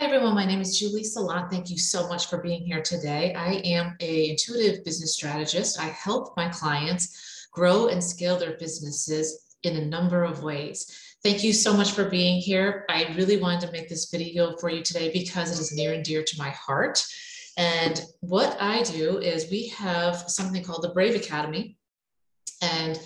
Hi everyone, my name is Julie Salant. Thank you so much for being here today. I am a intuitive business strategist. I help my clients grow and scale their businesses in a number of ways. Thank you so much for being here. I really wanted to make this video for you today because it is near and dear to my heart. And what I do is we have something called the Brave Academy. And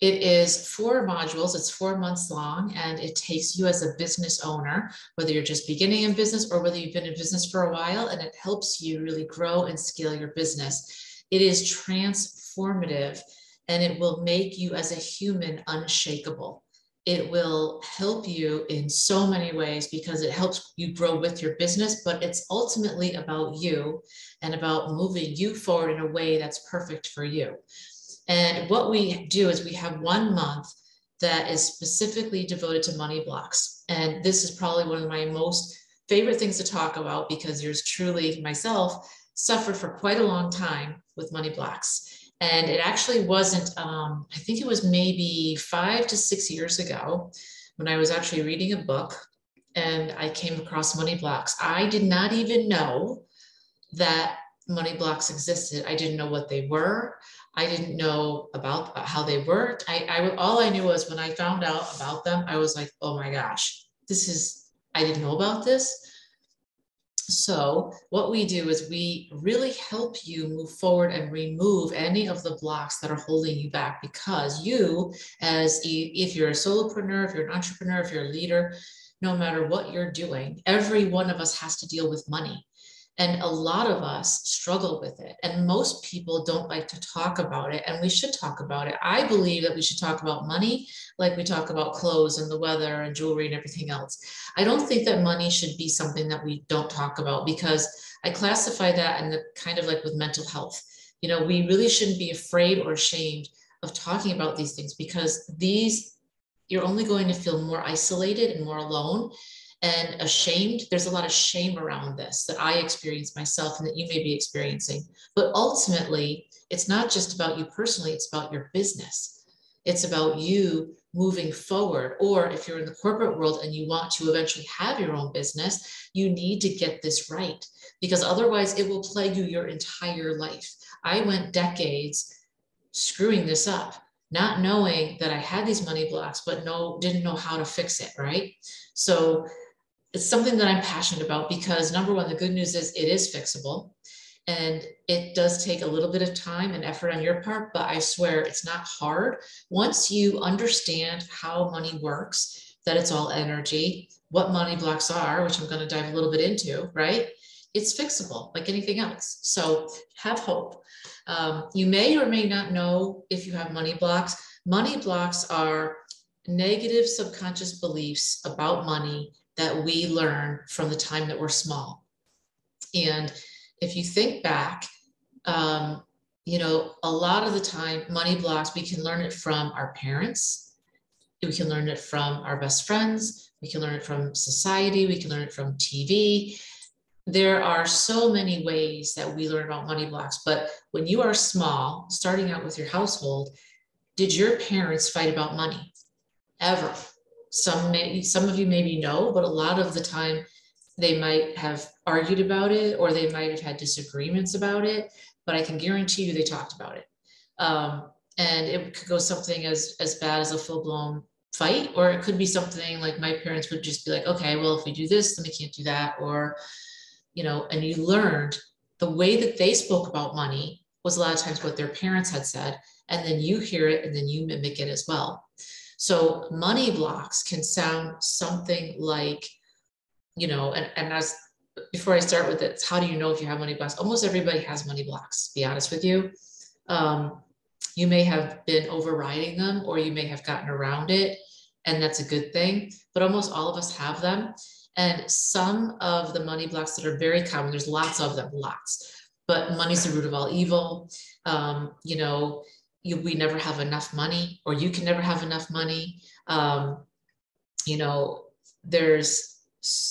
it is four modules, it's four months long, and it takes you as a business owner, whether you're just beginning in business or whether you've been in business for a while, and it helps you really grow and scale your business. It is transformative and it will make you as a human unshakable. It will help you in so many ways because it helps you grow with your business, but it's ultimately about you and about moving you forward in a way that's perfect for you. And what we do is we have one month that is specifically devoted to money blocks. And this is probably one of my most favorite things to talk about because there's truly myself suffered for quite a long time with money blocks. And it actually wasn't, um, I think it was maybe five to six years ago when I was actually reading a book and I came across money blocks. I did not even know that money blocks existed. I didn't know what they were. I didn't know about uh, how they worked. I, I all I knew was when I found out about them, I was like, oh my gosh, this is I didn't know about this. So what we do is we really help you move forward and remove any of the blocks that are holding you back because you, as if you're a solopreneur, if you're an entrepreneur, if you're a leader, no matter what you're doing, every one of us has to deal with money. And a lot of us struggle with it. And most people don't like to talk about it. And we should talk about it. I believe that we should talk about money like we talk about clothes and the weather and jewelry and everything else. I don't think that money should be something that we don't talk about because I classify that in the kind of like with mental health. You know, we really shouldn't be afraid or ashamed of talking about these things because these, you're only going to feel more isolated and more alone and ashamed. There's a lot of shame around this that I experience myself and that you may be experiencing. But ultimately, it's not just about you personally, it's about your business. It's about you moving forward. Or if you're in the corporate world and you want to eventually have your own business, you need to get this right because otherwise it will plague you your entire life. I went decades screwing this up not knowing that I had these money blocks, but no, didn't know how to fix it, right? So it's something that I'm passionate about because number one, the good news is it is fixable and it does take a little bit of time and effort on your part, but I swear it's not hard. Once you understand how money works, that it's all energy, what money blocks are, which I'm going to dive a little bit into, right? It's fixable like anything else. So have hope. Um, you may or may not know if you have money blocks. Money blocks are negative subconscious beliefs about money that we learn from the time that we're small. And if you think back, um, you know, a lot of the time, money blocks, we can learn it from our parents, we can learn it from our best friends, we can learn it from society, we can learn it from TV. There are so many ways that we learn about money blocks, but when you are small, starting out with your household, did your parents fight about money? Ever? Some may some of you maybe know but a lot of the time they might have argued about it or they might have had disagreements about it but i can guarantee you they talked about it. Um, and it could go something as as bad as a full-blown fight or it could be something like my parents would just be like okay well if we do this then we can't do that or you know and you learned the way that they spoke about money was a lot of times what their parents had said and then you hear it and then you mimic it as well so money blocks can sound something like, you know, and, and as before I start with it, how do you know if you have money blocks? Almost everybody has money blocks, be honest with you. Um, you may have been overriding them or you may have gotten around it, and that's a good thing. But almost all of us have them. And some of the money blocks that are very common, there's lots of them, lots. But money's the root of all evil. Um, you know, you, we never have enough money or you can never have enough money um, you know there's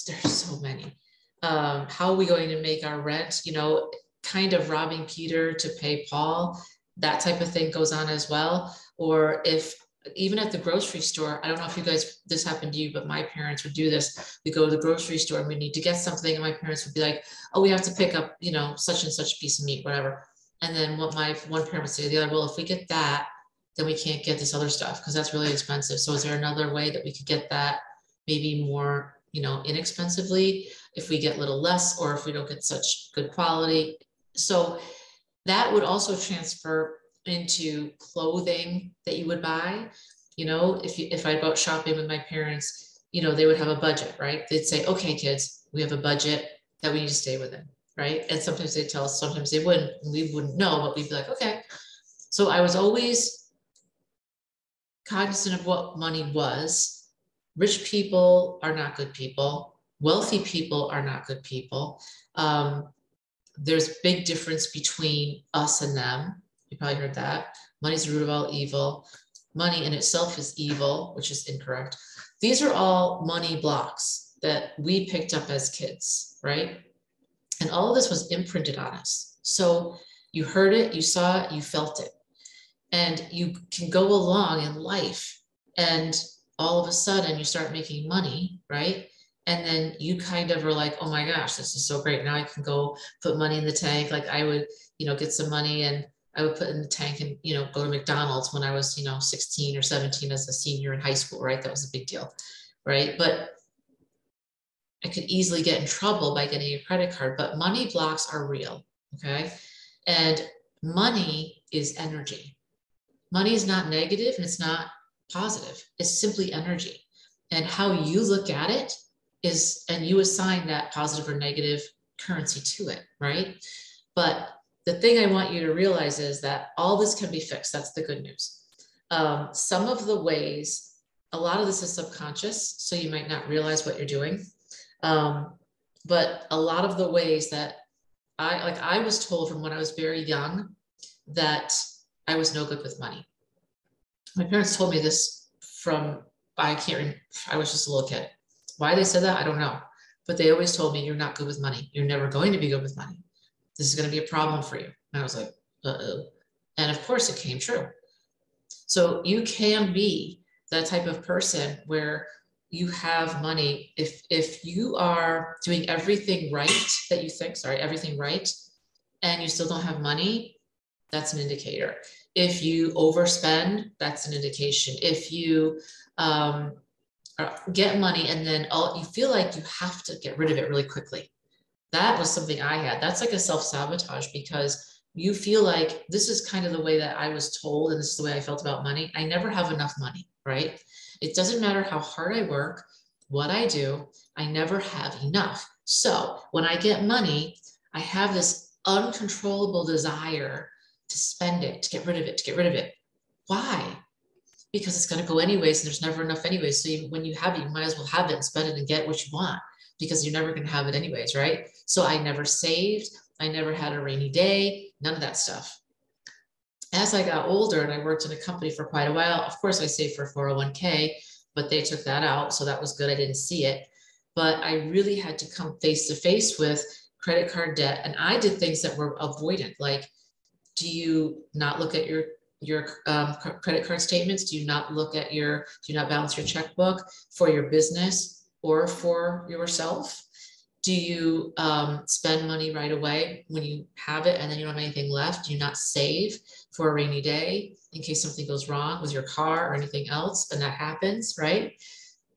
there's so many um, how are we going to make our rent you know kind of robbing peter to pay paul that type of thing goes on as well or if even at the grocery store, I don't know if you guys, this happened to you, but my parents would do this. We go to the grocery store and we need to get something, and my parents would be like, oh, we have to pick up, you know, such and such piece of meat, whatever. And then what my one parent would say to the other, well, if we get that, then we can't get this other stuff because that's really expensive. So is there another way that we could get that maybe more, you know, inexpensively if we get little less or if we don't get such good quality? So that would also transfer into clothing that you would buy. You know, if you if I go shopping with my parents, you know, they would have a budget, right? They'd say, okay, kids, we have a budget that we need to stay within, right? And sometimes they tell us, sometimes they wouldn't, we wouldn't know, but we'd be like, okay. So I was always cognizant of what money was. Rich people are not good people. Wealthy people are not good people. Um, there's big difference between us and them you probably heard that. Money's the root of all evil. Money in itself is evil, which is incorrect. These are all money blocks that we picked up as kids, right? And all of this was imprinted on us. So you heard it, you saw it, you felt it. And you can go along in life and all of a sudden you start making money, right? And then you kind of are like, oh my gosh, this is so great. Now I can go put money in the tank. Like I would, you know, get some money and I would put in the tank and, you know, go to McDonald's when I was, you know, 16 or 17 as a senior in high school, right? That was a big deal, right? But I could easily get in trouble by getting a credit card, but money blocks are real, okay? And money is energy. Money is not negative and it's not positive. It's simply energy. And how you look at it is, and you assign that positive or negative currency to it, right? But the thing I want you to realize is that all this can be fixed. That's the good news. Um, some of the ways, a lot of this is subconscious, so you might not realize what you're doing. Um, but a lot of the ways that I like, I was told from when I was very young that I was no good with money. My parents told me this from I can't. Remember, I was just a little kid. Why they said that, I don't know. But they always told me you're not good with money. You're never going to be good with money this is going to be a problem for you. And I was like, uh-oh. And of course it came true. So you can be that type of person where you have money. If if you are doing everything right that you think, sorry, everything right, and you still don't have money, that's an indicator. If you overspend, that's an indication. If you um, get money and then all, you feel like you have to get rid of it really quickly, that was something I had. That's like a self sabotage because you feel like this is kind of the way that I was told, and this is the way I felt about money. I never have enough money, right? It doesn't matter how hard I work, what I do, I never have enough. So when I get money, I have this uncontrollable desire to spend it, to get rid of it, to get rid of it. Why? Because it's going to go anyways, and there's never enough anyways. So you, when you have it, you might as well have it and spend it and get what you want because you're never going to have it anyways, right? So I never saved. I never had a rainy day, none of that stuff. As I got older and I worked in a company for quite a while, of course, I saved for 401k, but they took that out. So that was good. I didn't see it. But I really had to come face to face with credit card debt. And I did things that were avoidant. Like, do you not look at your your um, credit card statements? Do you not look at your, do you not balance your checkbook for your business? or for yourself? Do you um, spend money right away when you have it and then you don't have anything left? Do you not save for a rainy day in case something goes wrong with your car or anything else and that happens, right?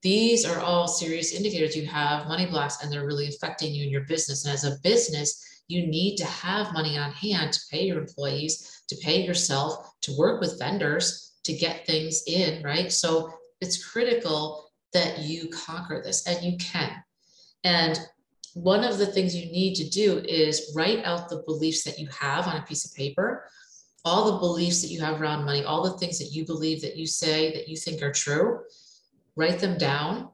These are all serious indicators you have money blocks and they're really affecting you and your business. And as a business, you need to have money on hand to pay your employees, to pay yourself, to work with vendors to get things in, right? So it's critical that you conquer this and you can. And one of the things you need to do is write out the beliefs that you have on a piece of paper, all the beliefs that you have around money, all the things that you believe that you say that you think are true. Write them down.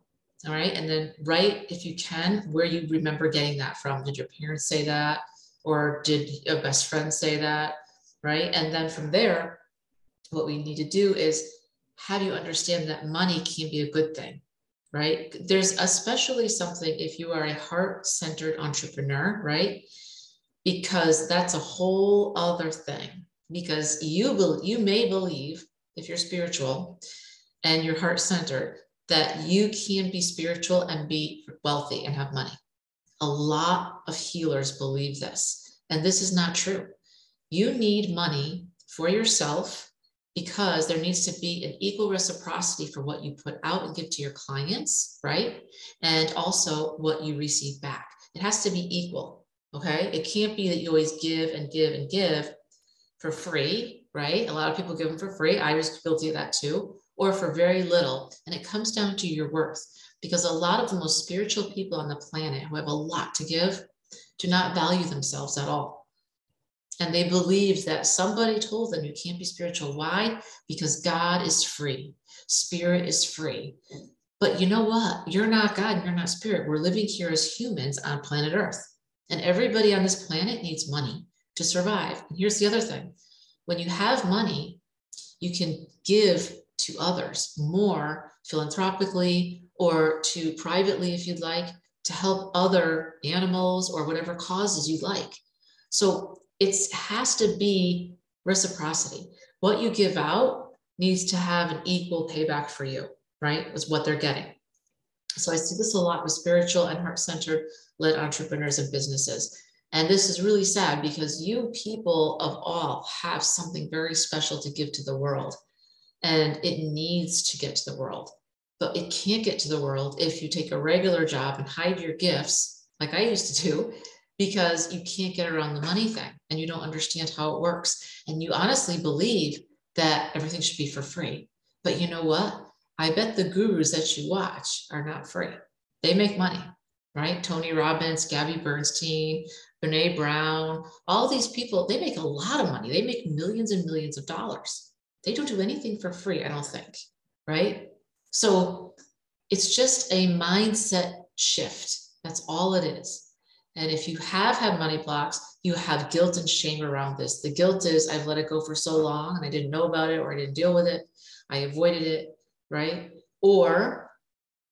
All right. And then write, if you can, where you remember getting that from. Did your parents say that? Or did a best friend say that? Right. And then from there, what we need to do is have you understand that money can be a good thing right? There's especially something if you are a heart centered entrepreneur, right? Because that's a whole other thing. Because you will, you may believe, if you're spiritual, and you're heart centered, that you can be spiritual and be wealthy and have money. A lot of healers believe this, and this is not true. You need money for yourself because there needs to be an equal reciprocity for what you put out and give to your clients, right? And also what you receive back. It has to be equal, okay? It can't be that you always give and give and give for free, right? A lot of people give them for free. I was guilty of that too, or for very little. And it comes down to your worth because a lot of the most spiritual people on the planet who have a lot to give do not value themselves at all. And they believe that somebody told them you can't be spiritual. Why? Because God is free, spirit is free. But you know what? You're not God and you're not spirit. We're living here as humans on planet Earth. And everybody on this planet needs money to survive. And here's the other thing when you have money, you can give to others more philanthropically or to privately, if you'd like, to help other animals or whatever causes you'd like. So it has to be reciprocity. What you give out needs to have an equal payback for you, right? Is what they're getting. So I see this a lot with spiritual and heart centered led entrepreneurs and businesses. And this is really sad because you people of all have something very special to give to the world. And it needs to get to the world. But it can't get to the world if you take a regular job and hide your gifts, like I used to do, because you can't get around the money thing and you don't understand how it works. And you honestly believe that everything should be for free. But you know what? I bet the gurus that you watch are not free. They make money, right? Tony Robbins, Gabby Bernstein, Brene Brown, all these people, they make a lot of money. They make millions and millions of dollars. They don't do anything for free, I don't think, right? So it's just a mindset shift. That's all it is. And if you have had money blocks, you have guilt and shame around this. The guilt is I've let it go for so long and I didn't know about it or I didn't deal with it. I avoided it, right? Or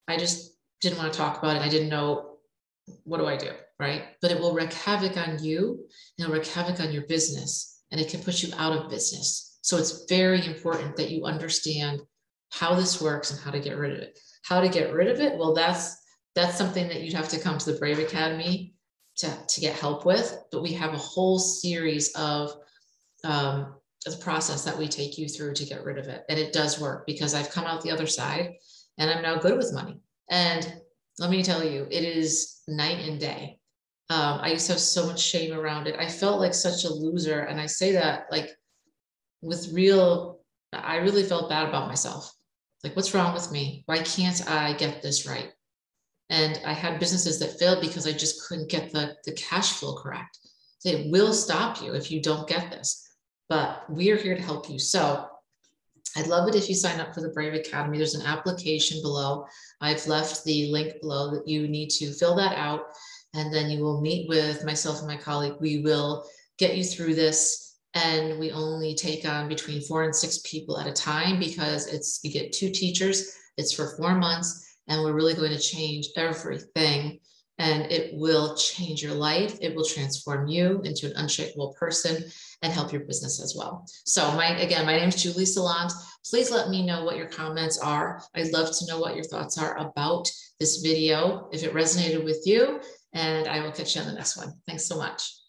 I just didn't want to talk about it. I didn't know what do I do, right? But it will wreak havoc on you and it'll wreak havoc on your business and it can put you out of business. So it's very important that you understand how this works and how to get rid of it. How to get rid of it? Well, that's that's something that you'd have to come to the Brave Academy to, to get help with, but we have a whole series of um, the process that we take you through to get rid of it. And it does work because I've come out the other side and I'm now good with money. And let me tell you, it is night and day. Um, I used to have so much shame around it. I felt like such a loser. And I say that like with real, I really felt bad about myself. Like, what's wrong with me? Why can't I get this right? And I had businesses that failed because I just couldn't get the, the cash flow correct. It will stop you if you don't get this, but we are here to help you. So I'd love it if you sign up for the Brave Academy. There's an application below. I've left the link below that you need to fill that out. And then you will meet with myself and my colleague. We will get you through this. And we only take on between four and six people at a time because it's you get two teachers. It's for four months and we're really going to change everything and it will change your life. It will transform you into an unshakable person and help your business as well. So my, again, my name is Julie Salant. Please let me know what your comments are. I'd love to know what your thoughts are about this video, if it resonated with you, and I will catch you on the next one. Thanks so much.